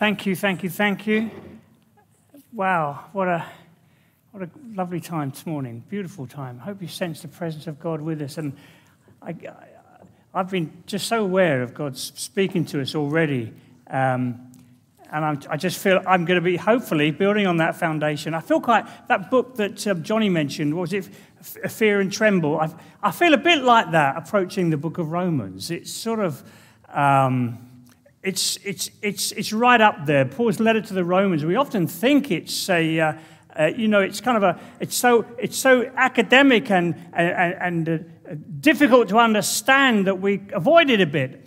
Thank you, thank you, thank you. Wow, what a, what a lovely time this morning. Beautiful time. I hope you sense the presence of God with us. And I, have been just so aware of God speaking to us already. Um, and I'm, i just feel I'm going to be hopefully building on that foundation. I feel quite that book that um, Johnny mentioned was it Fear and Tremble. I, I, feel a bit like that approaching the book of Romans. It's sort of um, it's it's it's it's right up there. Paul's letter to the Romans. We often think it's a uh, uh, you know it's kind of a it's so it's so academic and and, and uh, difficult to understand that we avoid it a bit.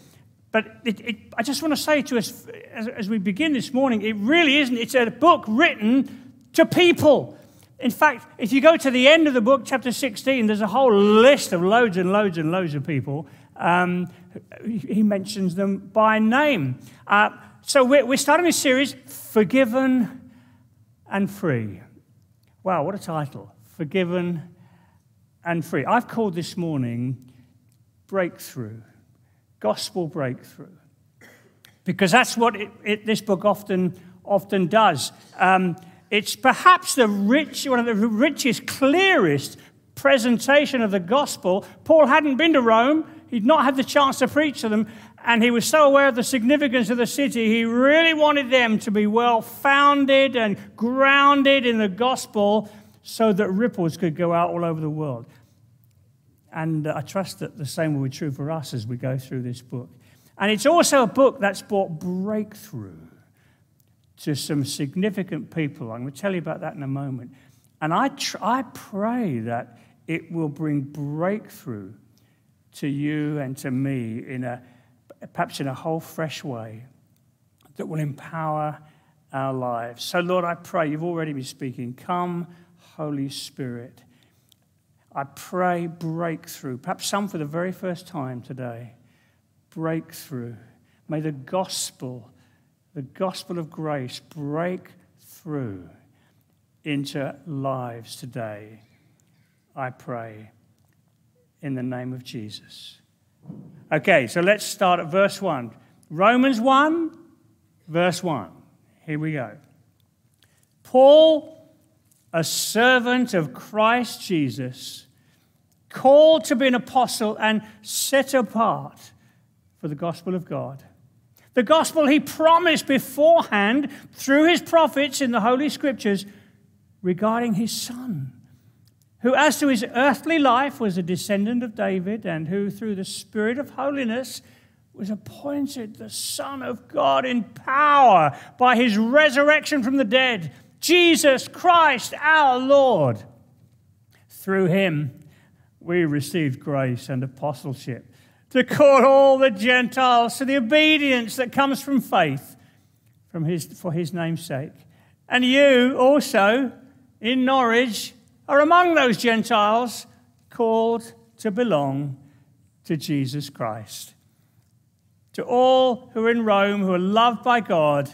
But it, it, I just want to say to us as, as we begin this morning, it really isn't. It's a book written to people. In fact, if you go to the end of the book, chapter 16, there's a whole list of loads and loads and loads of people. Um, he mentions them by name. Uh, so we're, we're starting this series, Forgiven and Free. Wow, what a title! Forgiven and Free. I've called this morning Breakthrough gospel breakthrough. Because that's what it, it, this book often, often does. Um, it's perhaps the rich, one of the richest, clearest presentation of the gospel. Paul hadn't been to Rome, he'd not had the chance to preach to them, and he was so aware of the significance of the city, he really wanted them to be well founded and grounded in the gospel so that ripples could go out all over the world. And uh, I trust that the same will be true for us as we go through this book. And it's also a book that's brought breakthrough to some significant people. I'm going to tell you about that in a moment. And I, tr- I pray that it will bring breakthrough to you and to me in a perhaps in a whole fresh way that will empower our lives. So, Lord, I pray you've already been speaking. Come, Holy Spirit. I pray breakthrough, perhaps some for the very first time today. Breakthrough. May the gospel, the gospel of grace, break through into lives today. I pray in the name of Jesus. Okay, so let's start at verse 1. Romans 1, verse 1. Here we go. Paul a servant of Christ Jesus, called to be an apostle and set apart for the gospel of God. The gospel he promised beforehand through his prophets in the Holy Scriptures regarding his son, who, as to his earthly life, was a descendant of David, and who, through the Spirit of holiness, was appointed the Son of God in power by his resurrection from the dead Jesus Christ our Lord. Through him, we received grace and apostleship to call all the Gentiles to the obedience that comes from faith from his, for his name's sake. And you also in Norwich are among those Gentiles called to belong to Jesus Christ. To all who are in Rome, who are loved by God,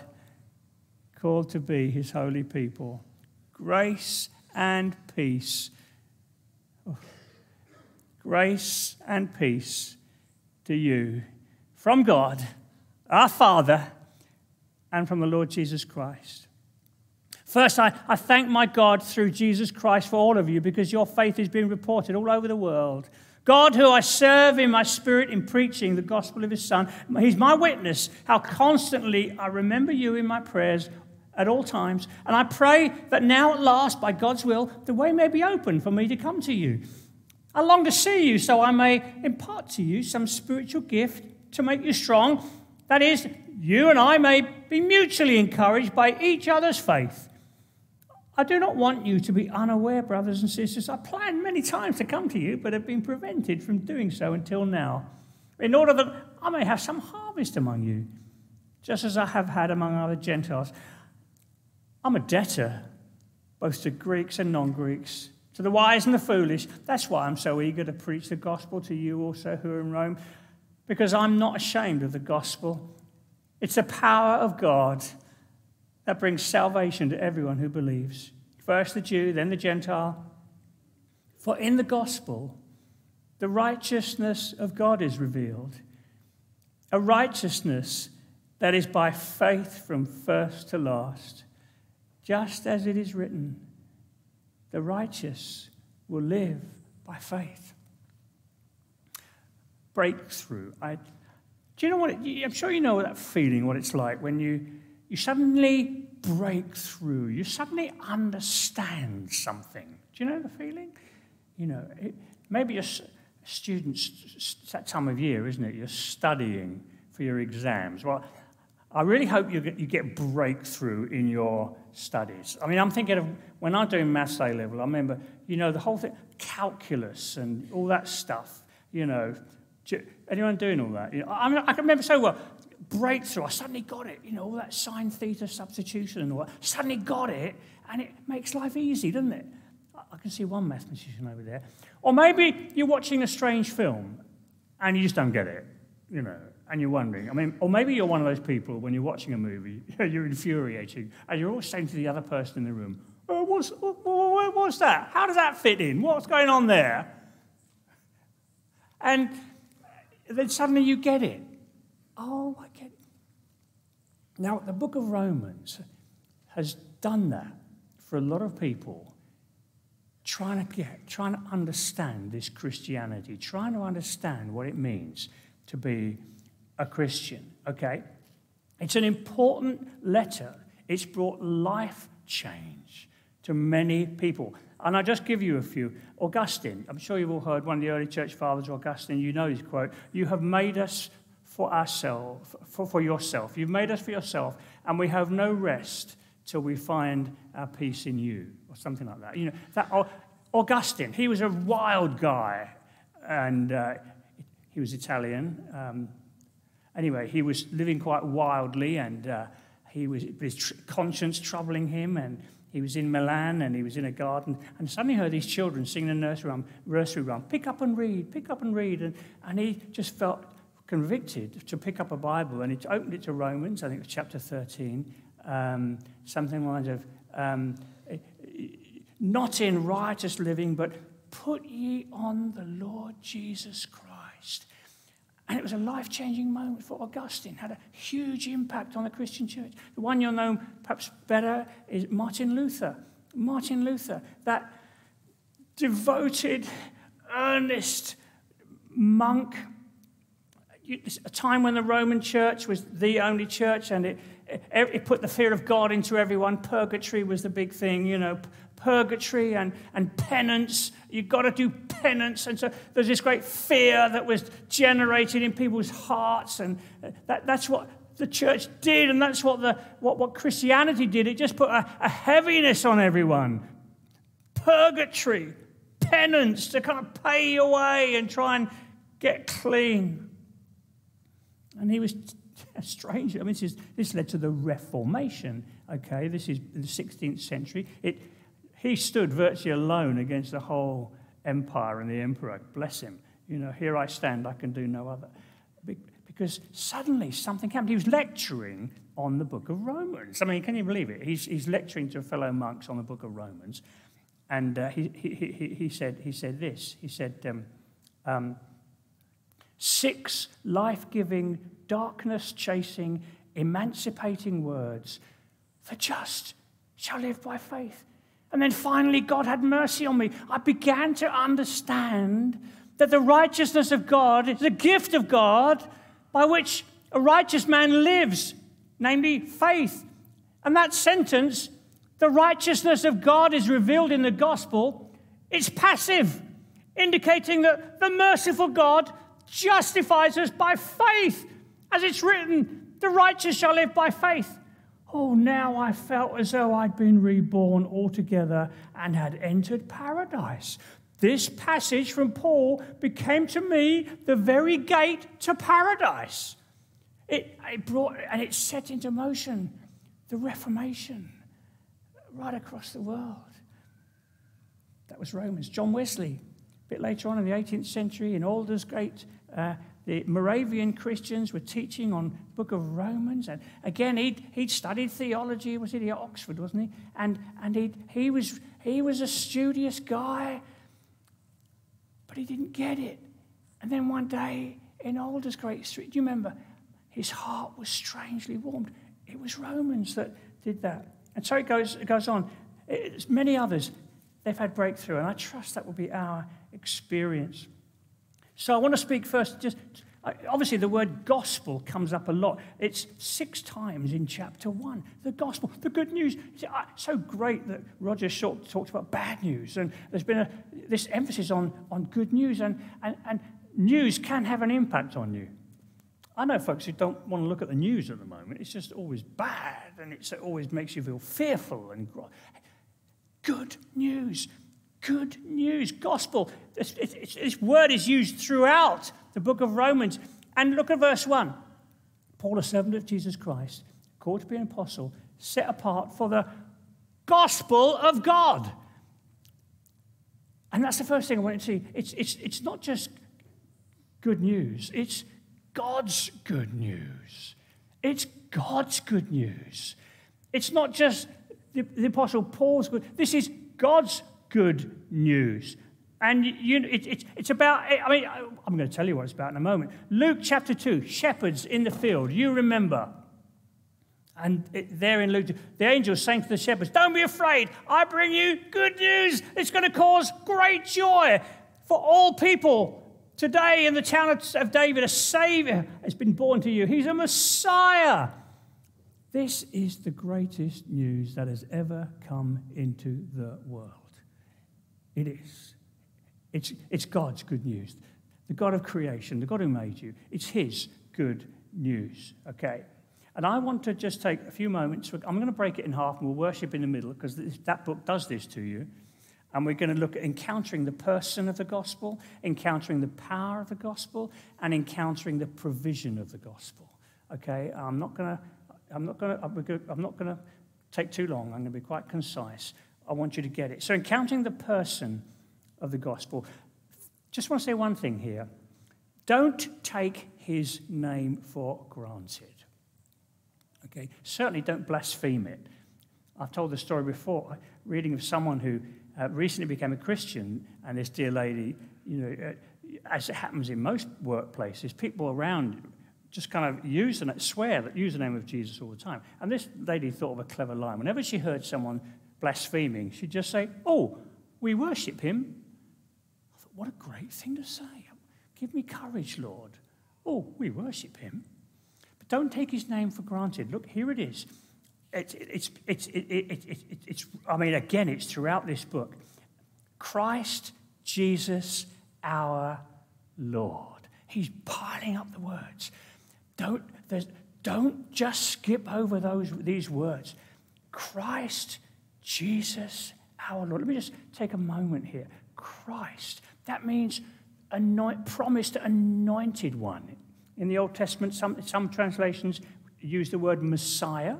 called to be his holy people. Grace and peace. Oh. Grace and peace to you from God, our Father, and from the Lord Jesus Christ. First, I, I thank my God through Jesus Christ for all of you because your faith is being reported all over the world. God, who I serve in my spirit in preaching the gospel of his Son, he's my witness how constantly I remember you in my prayers at all times. And I pray that now at last, by God's will, the way may be open for me to come to you. I long to see you so I may impart to you some spiritual gift to make you strong. That is, you and I may be mutually encouraged by each other's faith. I do not want you to be unaware, brothers and sisters. I planned many times to come to you, but have been prevented from doing so until now, in order that I may have some harvest among you, just as I have had among other Gentiles. I'm a debtor, both to Greeks and non Greeks, to the wise and the foolish. That's why I'm so eager to preach the gospel to you also who are in Rome, because I'm not ashamed of the gospel. It's the power of God that brings salvation to everyone who believes. First the Jew, then the Gentile. For in the gospel, the righteousness of God is revealed, a righteousness That is by faith from first to last, just as it is written, the righteous will live by faith. Breakthrough. I, do you know what? It, I'm sure you know that feeling, what it's like when you, you suddenly break through, you suddenly understand something. Do you know the feeling? You know, it, maybe you're students, it's that time of year, isn't it? You're studying for your exams. Well, I really hope you get, you get breakthrough in your studies. I mean, I'm thinking of when I'm doing maths A level, I remember, you know, the whole thing, calculus and all that stuff, you know. Anyone doing all that? You know, I, mean, I can remember so well, breakthrough. I suddenly got it, you know, all that sine theta substitution and all that. Suddenly got it, and it makes life easy, doesn't it? I can see one mathematician over there. Or maybe you're watching a strange film and you just don't get it, you know, and you're wondering. I mean, or maybe you're one of those people when you're watching a movie, you're infuriating, and you're always saying to the other person in the room, oh, what's, what's that? How does that fit in? What's going on there? And then suddenly you get it. Oh, I get. Now, the book of Romans has done that for a lot of people trying to get, trying to understand this Christianity, trying to understand what it means to be a Christian, okay? It's an important letter. It's brought life change to many people. And I'll just give you a few. Augustine, I'm sure you've all heard one of the early church fathers, Augustine, you know his quote You have made us for ourselves, for, for yourself. You've made us for yourself, and we have no rest till we find our peace in you, or something like that. You know, that Augustine, he was a wild guy, and uh, he was Italian. Um, anyway, he was living quite wildly, and uh, he was his tr- conscience troubling him, and he was in Milan, and he was in a garden, and suddenly heard these children singing a nursery rhyme, nursery rhyme, pick up and read, pick up and read, and, and he just felt convicted to pick up a Bible, and he opened it to Romans, I think it was chapter 13, um, something like of, um, not in riotous living, but put ye on the Lord Jesus Christ. And it was a life changing moment for Augustine, had a huge impact on the Christian church. The one you'll know perhaps better is Martin Luther. Martin Luther, that devoted, earnest monk a time when the Roman church was the only church and it, it, put the fear of God into everyone. Purgatory was the big thing, you know, purgatory and, and penance. You've got to do penance. And so there's this great fear that was generated in people's hearts. And uh, that, that's what the church did, and that's what, the, what, what Christianity did. It just put a, a heaviness on everyone. Purgatory, penance to kind of pay your way and try and get clean. And he was strange. I mean, this, is, this led to the Reformation. Okay, this is the 16th century. It, he stood virtually alone against the whole empire and the emperor. Bless him. You know, here I stand, I can do no other. Because suddenly something happened. He was lecturing on the book of Romans. I mean, can you believe it? He's, he's lecturing to fellow monks on the book of Romans. And uh, he, he, he, he, said, he said this. He said, um, um, Six life giving, darkness chasing, emancipating words. The just shall live by faith. And then finally, God had mercy on me. I began to understand that the righteousness of God is a gift of God by which a righteous man lives, namely faith. And that sentence, the righteousness of God is revealed in the gospel, it's passive, indicating that the merciful God justifies us by faith. As it's written, the righteous shall live by faith. Oh, now I felt as though I'd been reborn altogether and had entered paradise. This passage from Paul became to me the very gate to paradise. It, it brought, and it set into motion the Reformation right across the world. That was Romans. John Wesley, a bit later on in the 18th century, in Aldersgate, uh, the Moravian Christians were teaching on book of Romans. And again, he'd, he'd studied theology, was it at Oxford, wasn't he? And, and he he, was, he was a studious guy, but he didn't get it. And then one day in Aldersgate Street, do you remember? his heart was strangely warmed. It was Romans that did that. And so it goes, it goes on. It's many others, they've had breakthrough, and I trust that will be our experience. So I want to speak first, just obviously the word gospel comes up a lot. It's six times in chapter one. The gospel, the good news. It's uh, so great that Roger Short talked about bad news, and there's been a, this emphasis on, on good news, and, and, and news can have an impact on you. I know folks who don't want to look at the news at the moment. It's just always bad and it always makes you feel fearful and good news. Good news. Gospel. This, this word is used throughout the book of Romans. And look at verse 1. Paul, a servant of Jesus Christ, called to be an apostle, set apart for the gospel of God. And that's the first thing I want to see. It's, it's, it's not just good news, it's God's good news. It's God's good news. It's not just the, the Apostle Paul's good. This is God's good news. And you, it, it, it's about, I mean, I'm going to tell you what it's about in a moment. Luke chapter 2, shepherds in the field. You remember. And it, there in Luke, the angel saying to the shepherds, Don't be afraid. I bring you good news. It's going to cause great joy for all people. Today, in the town of David, a Savior has been born to you. He's a Messiah. This is the greatest news that has ever come into the world. It is. It's, it's God's good news. The God of creation, the God who made you. It's His good news, okay? And I want to just take a few moments. I'm going to break it in half and we'll worship in the middle because that book does this to you. And we're going to look at encountering the person of the gospel, encountering the power of the gospel, and encountering the provision of the gospel. Okay, I'm not going to, I'm not going to, I'm not going to take too long. I'm going to be quite concise. I want you to get it. So, encountering the person of the gospel. Just want to say one thing here. Don't take his name for granted. Okay, certainly don't blaspheme it. I've told the story before, reading of someone who uh, recently became a Christian, and this dear lady, you know, uh, as it happens in most workplaces, people around just kind of use and swear that use the name of Jesus all the time. And this lady thought of a clever line. Whenever she heard someone blaspheming, she'd just say, "Oh, we worship him." I thought, what a great thing to say. Give me courage, Lord. Oh, we worship him. But don't take his name for granted. Look, here it is. It's, it's, it's, it's, it's, I mean, again, it's throughout this book. Christ Jesus our Lord. He's piling up the words. Don't, don't just skip over those, these words. Christ Jesus our Lord. Let me just take a moment here. Christ. That means anoint, promised anointed one. In the Old Testament, some, some translations use the word Messiah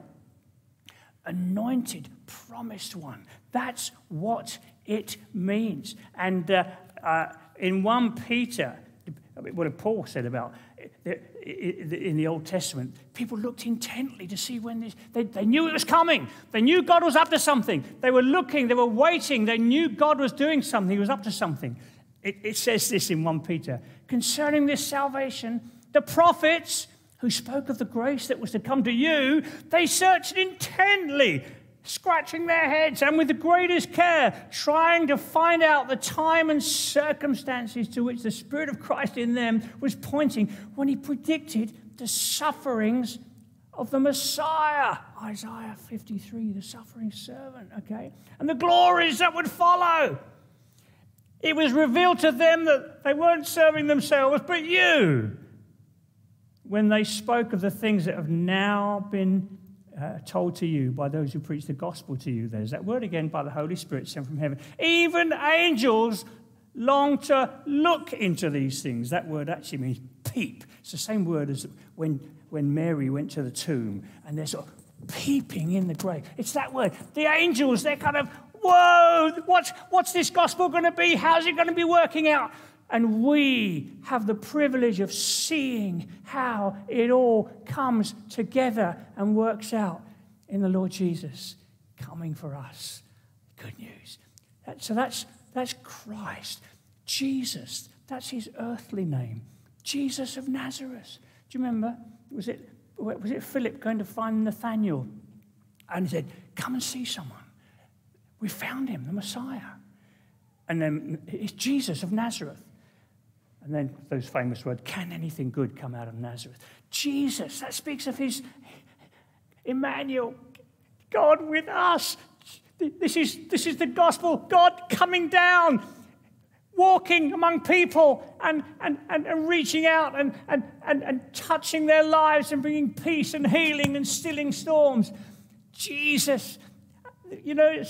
anointed, promised one. That's what it means. And uh, uh, in 1 Peter, what Paul said about in the Old Testament, people looked intently to see when this, they, they knew it was coming. They knew God was up to something. They were looking, they were waiting. They knew God was doing something, He was up to something. It, it says this in 1 Peter concerning this salvation, the prophets who spoke of the grace that was to come to you, they searched intently, scratching their heads and with the greatest care, trying to find out the time and circumstances to which the Spirit of Christ in them was pointing when he predicted the sufferings of the Messiah. Isaiah 53, the suffering servant, okay? And the glories that would follow. It was revealed to them that they weren't serving themselves, but you when they spoke of the things that have now been uh, told to you by those who preach the gospel to you. There's that word again by the Holy Spirit sent from heaven. Even angels long to look into these things. That word actually means peep. It's the same word as when, when Mary went to the tomb and they're sort of peeping in the grave. It's that word. The angels, they're kind of, whoa, what's, what's this gospel going to be? How's it going to be working out? And we have the privilege of seeing how it all comes together and works out in the Lord Jesus coming for us. Good news. so that's, that's Christ. Jesus, that's his earthly name. Jesus of Nazareth. Do you remember? was it, was it Philip going to find Nathaniel? And he said, Come and see someone. We found him, the Messiah. And then it's Jesus of Nazareth. And then those famous words, Can anything good come out of Nazareth? Jesus, that speaks of his Emmanuel, God with us. This is, this is the gospel, God coming down walking among people and, and, and, and reaching out and, and, and, and touching their lives and bringing peace and healing and stilling storms. Jesus, you know,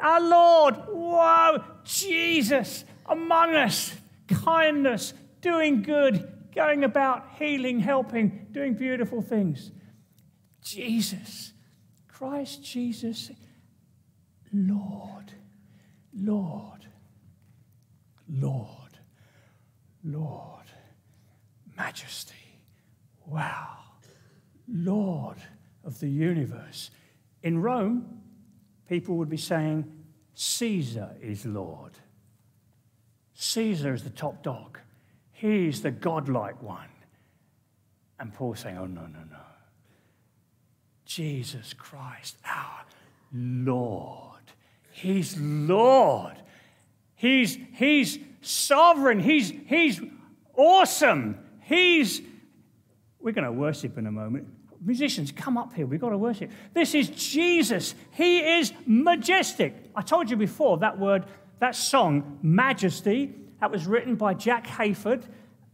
our Lord, whoa, Jesus among us, kindness, doing good, going about healing, helping, doing beautiful things. Jesus, Christ Jesus, Lord, Lord. Lord, Lord, Majesty. Wow. Lord of the universe. In Rome, people would be saying, Caesar is Lord. Caesar is the top dog. He's the godlike one. And Paul's saying, Oh, no, no, no. Jesus Christ, our Lord. He's Lord. He's, he's sovereign. He's, he's awesome. He's, we're going to worship in a moment. Musicians, come up here. We've got to worship. This is Jesus. He is majestic. I told you before that word, that song, Majesty, that was written by Jack Hayford.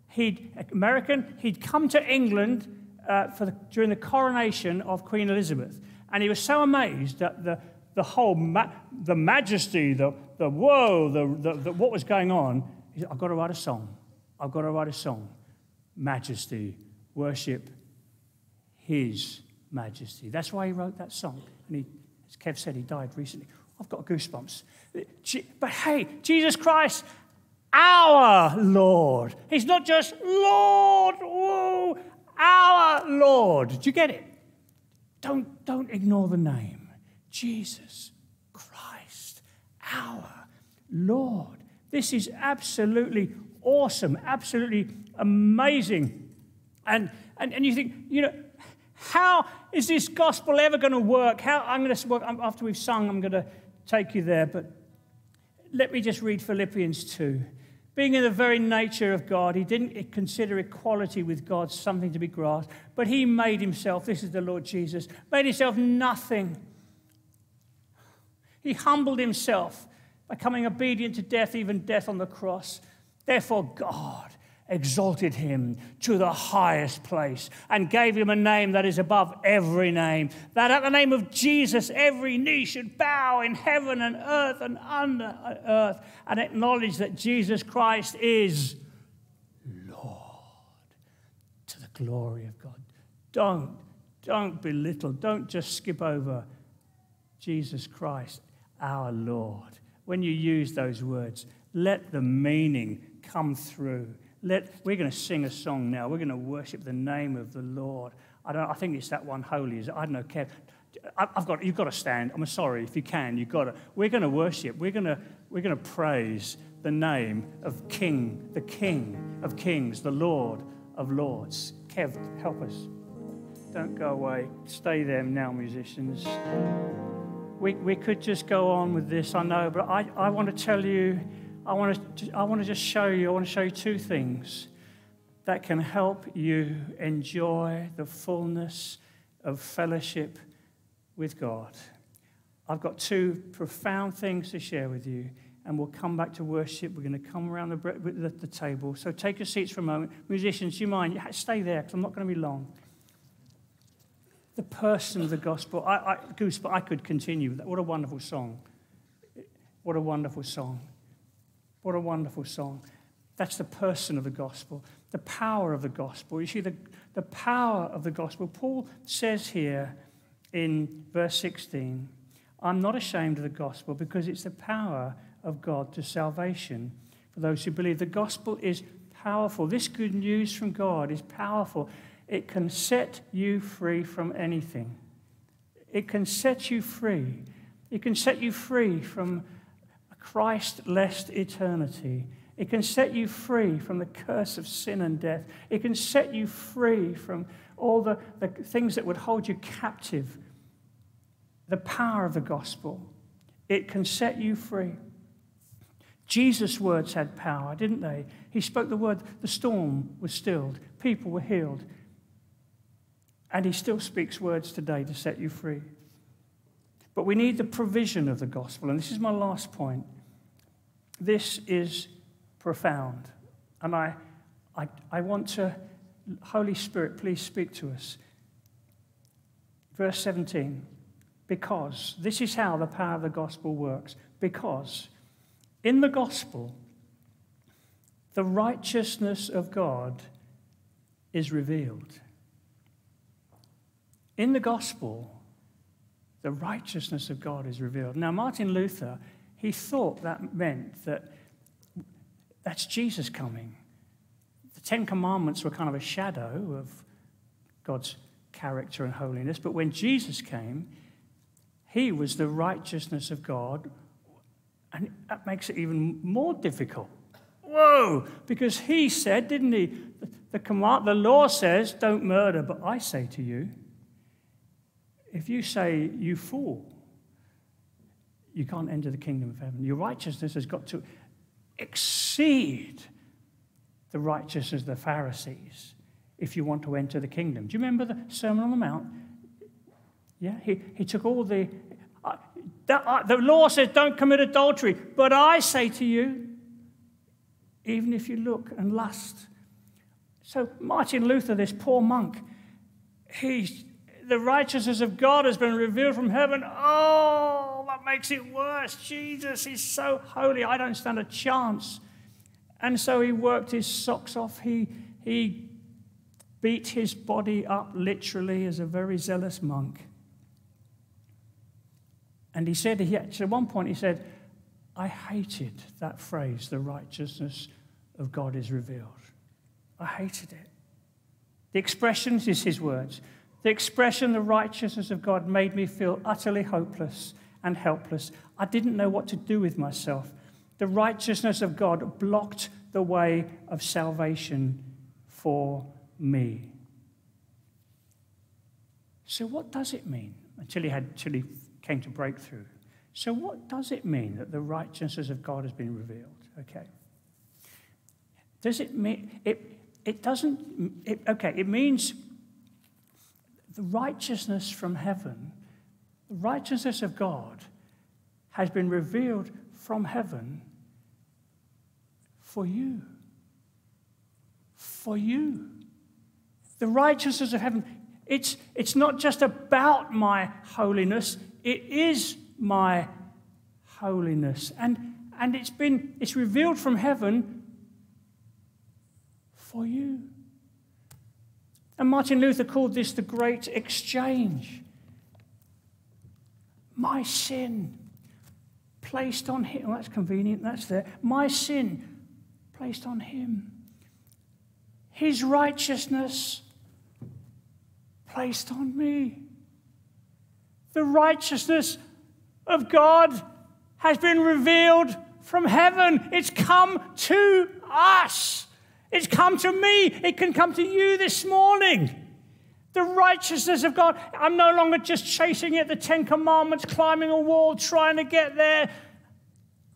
He'd, American, he'd come to England uh, for the, during the coronation of Queen Elizabeth. And he was so amazed at the, the whole, ma- the majesty, the, the whoa, the, the, the, what was going on. He said, I've got to write a song. I've got to write a song. Majesty, worship his majesty. That's why he wrote that song. And he, as Kev said, he died recently. I've got goosebumps. But hey, Jesus Christ, our Lord. He's not just Lord, whoa, our Lord. Do you get it? Don't, don't ignore the name. Jesus Christ, our Lord. This is absolutely awesome, absolutely amazing. And, and, and you think, you know, how is this gospel ever going to work? How, I'm going to work, after we've sung, I'm going to take you there. But let me just read Philippians 2. Being in the very nature of God, he didn't consider equality with God something to be grasped, but he made himself, this is the Lord Jesus, made himself nothing he humbled himself by coming obedient to death, even death on the cross. Therefore, God exalted him to the highest place and gave him a name that is above every name, that at the name of Jesus every knee should bow in heaven and earth and under earth and acknowledge that Jesus Christ is Lord to the glory of God. Don't, don't belittle, don't just skip over Jesus Christ our Lord. When you use those words, let the meaning come through. Let, we're going to sing a song now. We're going to worship the name of the Lord. I, don't, I think it's that one, Holy. Is, I don't know, Kev. I've got, you've got to stand. I'm sorry, if you can, you've got to. We're going to worship. We're going to, we're going to praise the name of King, the King of Kings, the Lord of Lords. Kev, help us. Don't go away. Stay there now, musicians we, we could just go on with this, I know, but I, I want to tell you, I want to, I want to just show you, I want to show you two things that can help you enjoy the fullness of fellowship with God. I've got two profound things to share with you, and we'll come back to worship. We're going to come around the, the, the table. So take your seats for a moment. Musicians, do you mind? Stay there because I'm not going to be long the person of the gospel. I, I, Goosebumps, I could continue. What a wonderful song. What a wonderful song. What a wonderful song. That's the person of the gospel, the power of the gospel. You see, the, the power of the gospel. Paul says here in verse 16, I'm not ashamed of the gospel because it's the power of God to salvation for those who believe. The gospel is powerful. This good news from God is powerful. It can set you free from anything. It can set you free. It can set you free from Christ less eternity. It can set you free from the curse of sin and death. It can set you free from all the, the things that would hold you captive. The power of the gospel. It can set you free. Jesus' words had power, didn't they? He spoke the word, the storm was stilled, people were healed. And he still speaks words today to set you free. But we need the provision of the gospel. And this is my last point. This is profound. And I, I, I want to, Holy Spirit, please speak to us. Verse 17. Because this is how the power of the gospel works. Because in the gospel, the righteousness of God is revealed. In the gospel, the righteousness of God is revealed. Now, Martin Luther, he thought that meant that that's Jesus coming. The Ten Commandments were kind of a shadow of God's character and holiness, but when Jesus came, he was the righteousness of God, and that makes it even more difficult. Whoa! Because he said, didn't he? The, command, the law says, don't murder, but I say to you, if you say, you fool, you can't enter the kingdom of heaven. Your righteousness has got to exceed the righteousness of the Pharisees if you want to enter the kingdom. Do you remember the Sermon on the Mount? Yeah, he, he took all the. Uh, that, uh, the law says don't commit adultery, but I say to you, even if you look and lust. So, Martin Luther, this poor monk, he's the righteousness of God has been revealed from heaven. Oh, that makes it worse. Jesus is so holy. I don't stand a chance. And so he worked his socks off. He, he beat his body up literally as a very zealous monk. And he said, he actually, at one point, he said, I hated that phrase, the righteousness of God is revealed. I hated it. The expressions is his words. The expression, the righteousness of God, made me feel utterly hopeless and helpless. I didn't know what to do with myself. The righteousness of God blocked the way of salvation for me. So, what does it mean? Until he, had, until he came to breakthrough. So, what does it mean that the righteousness of God has been revealed? Okay. Does it mean, it, it doesn't, it, okay, it means the righteousness from heaven, the righteousness of God, has been revealed from heaven for you. For you. The righteousness of heaven, it's, it's not just about my holiness, it is my holiness. And, and it's been it's revealed from heaven for you. And Martin Luther called this the great exchange. My sin placed on him. Well, that's convenient, that's there. My sin placed on him. His righteousness placed on me. The righteousness of God has been revealed from heaven. It's come to us. It's come to me. It can come to you this morning. The righteousness of God. I'm no longer just chasing it, the Ten Commandments, climbing a wall, trying to get there.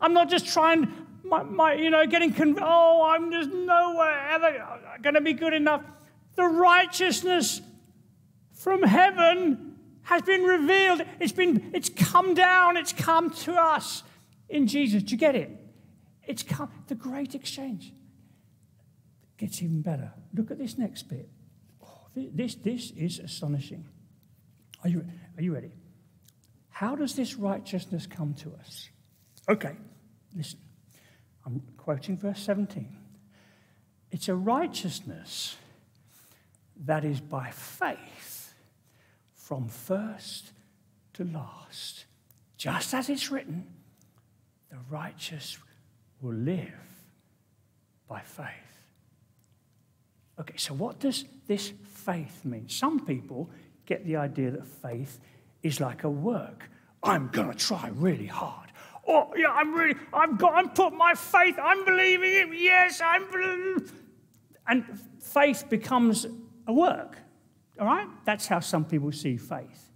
I'm not just trying, my, my you know, getting, conv- oh, I'm just nowhere ever going to be good enough. The righteousness from heaven has been revealed. It's been, it's come down. It's come to us in Jesus. Do you get it? It's come, the great exchange gets even better. Look at this next bit. Oh, this, this is astonishing. Are you, are you ready? How does this righteousness come to us? Okay, listen. I'm quoting verse 17. It's a righteousness that is by faith from first to last. Just as it's written, the righteous will live by faith. Okay, so what does this faith mean? Some people get the idea that faith is like a work. I'm going to try really hard. Oh, yeah, I'm really, I've got, I'm put my faith, I'm believing it, yes, I'm. And faith becomes a work, all right? That's how some people see faith.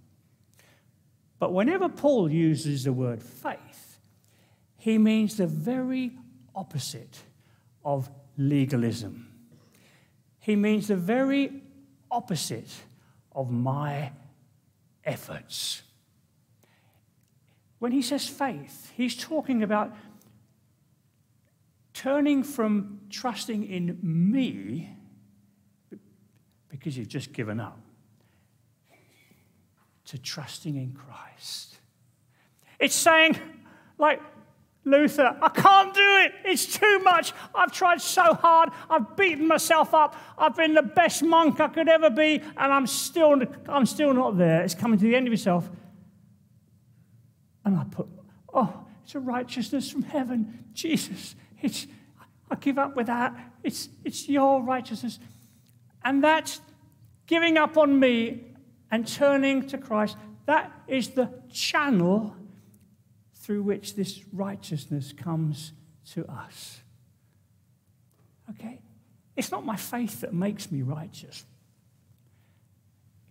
But whenever Paul uses the word faith, he means the very opposite of legalism. He means the very opposite of my efforts. When he says faith, he's talking about turning from trusting in me because you've just given up to trusting in Christ. It's saying, like Luther, I can't do it. It's too much. I've tried so hard. I've beaten myself up. I've been the best monk I could ever be, and I'm still, I'm still not there. It's coming to the end of yourself. And I put, oh, it's a righteousness from heaven. Jesus, it's, I give up with that. It's, it's your righteousness. And that's giving up on me and turning to Christ. That is the channel through which this righteousness comes to us. Okay? It's not my faith that makes me righteous.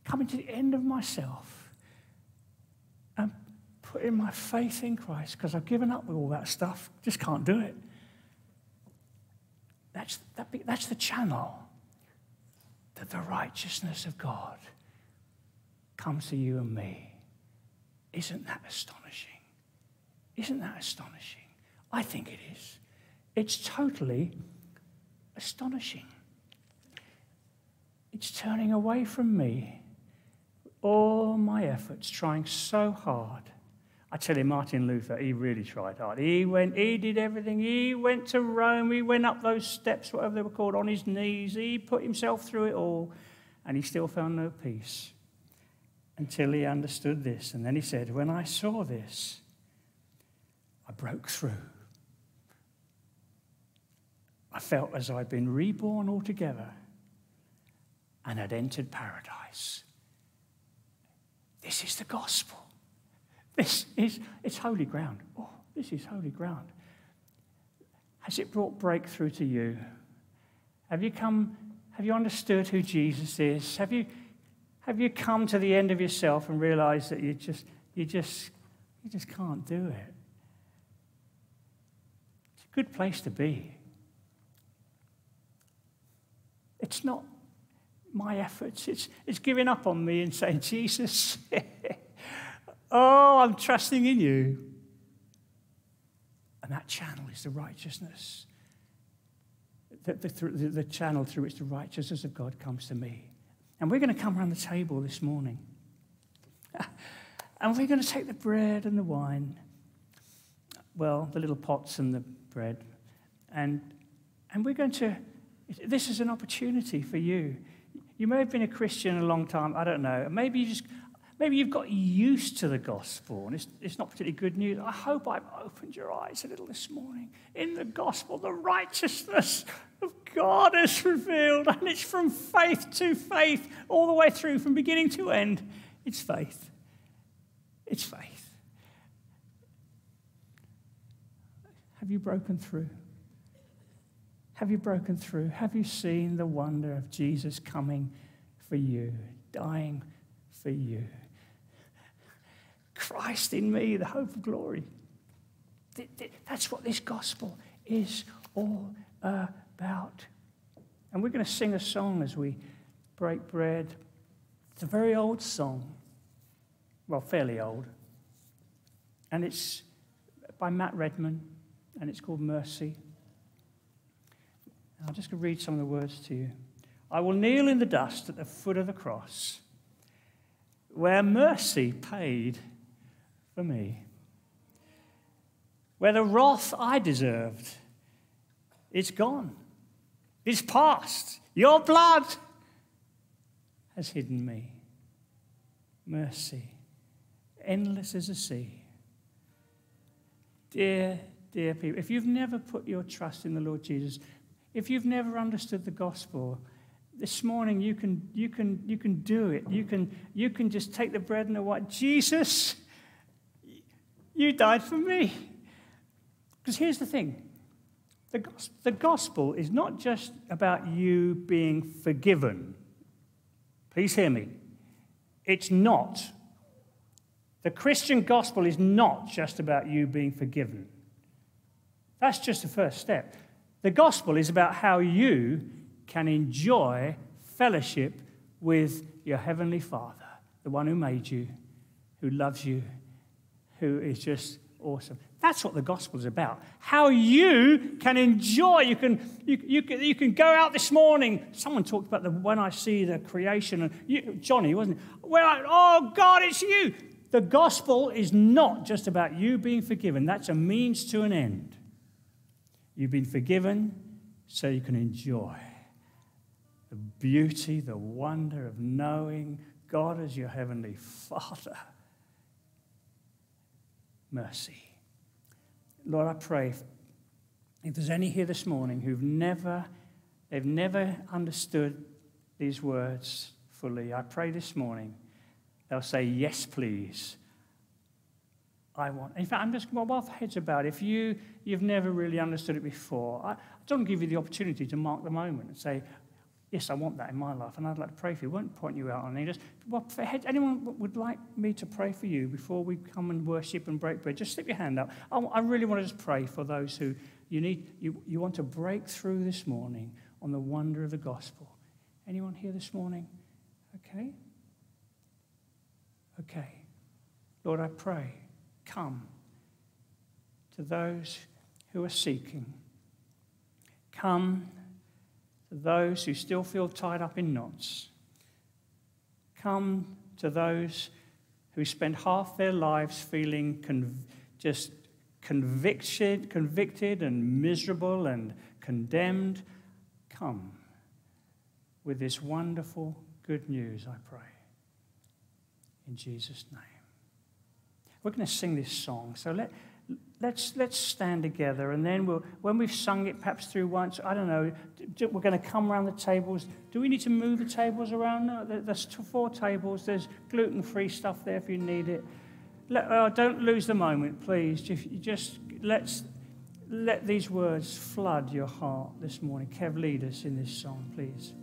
Coming to the end of myself and putting my faith in Christ because I've given up with all that stuff. Just can't do it. That's, that, that's the channel that the righteousness of God comes to you and me. Isn't that astonishing? Isn't that astonishing? I think it is. It's totally astonishing. It's turning away from me all my efforts, trying so hard I tell you, Martin Luther, he really tried hard. He went, he did everything. He went to Rome. He went up those steps, whatever they were called, on his knees. He put himself through it all, and he still found no peace until he understood this. And then he said, When I saw this, I broke through. I felt as I'd been reborn altogether and had entered paradise. This is the gospel. This is, it's holy ground. Oh, this is holy ground. Has it brought breakthrough to you? Have you come, have you understood who Jesus is? Have you, have you come to the end of yourself and realized that you just, you just, you just can't do it? Good place to be. It's not my efforts, it's, it's giving up on me and saying, Jesus, Oh, I'm trusting in you. And that channel is the righteousness. The, the, the, the channel through which the righteousness of God comes to me. And we're going to come around the table this morning. And we're going to take the bread and the wine, well, the little pots and the bread, and, and we're going to, this is an opportunity for you. You may have been a Christian a long time, I don't know. Maybe you just, Maybe you've got used to the gospel and it's, it's not particularly good news. I hope I've opened your eyes a little this morning. In the gospel, the righteousness of God is revealed, and it's from faith to faith, all the way through, from beginning to end. It's faith. It's faith. Have you broken through? Have you broken through? Have you seen the wonder of Jesus coming for you, dying for you? Christ in me, the hope of glory. That's what this gospel is all about. And we're going to sing a song as we break bread. It's a very old song, well, fairly old. And it's by Matt Redman, and it's called Mercy. And I'm just going to read some of the words to you. I will kneel in the dust at the foot of the cross, where mercy paid for me. Where the wrath I deserved, it's gone. It's past. Your blood has hidden me. Mercy, endless as a sea. Dear, dear people, if you've never put your trust in the Lord Jesus, if you've never understood the gospel, this morning you can, you can, you can do it. You can, you can just take the bread and the wine. Jesus, you died for me. Because here's the thing the, the gospel is not just about you being forgiven. Please hear me. It's not. The Christian gospel is not just about you being forgiven. That's just the first step. The gospel is about how you can enjoy fellowship with your heavenly Father, the one who made you, who loves you, who is just awesome. That's what the gospel is about. How you can enjoy. You can, you, you, can, you can go out this morning. Someone talked about the when I see the creation, and you, Johnny, wasn't it? Well, oh, God, it's you. The gospel is not just about you being forgiven, that's a means to an end. You've been forgiven so you can enjoy the beauty, the wonder of knowing God as your heavenly Father. Mercy. Lord, I pray if there's any here this morning who've never, they've never understood these words fully, I pray this morning they'll say, Yes, please. I want. In fact, I'm just well, off heads about it. If you, you've never really understood it before, I, I don't give you the opportunity to mark the moment and say, Yes, I want that in my life, and I'd like to pray for you. I won't point you out on any. Just, anyone would like me to pray for you before we come and worship and break bread? Just slip your hand up. I, I really want to just pray for those who you need. You, you want to break through this morning on the wonder of the gospel. Anyone here this morning? Okay. Okay. Lord, I pray, come to those who are seeking. Come to those who still feel tied up in knots. Come to those who spend half their lives feeling just convicted, convicted and miserable and condemned. Come with this wonderful good news, I pray. In Jesus' name. We're going to sing this song. So let, let's, let's stand together and then we'll, when we've sung it perhaps through once, I don't know, we're going to come around the tables. Do we need to move the tables around? No, there's four tables. There's gluten-free stuff there if you need it. Let, uh, don't lose the moment, please. Just let's let these words flood your heart this morning. Kev, lead us in this song, please.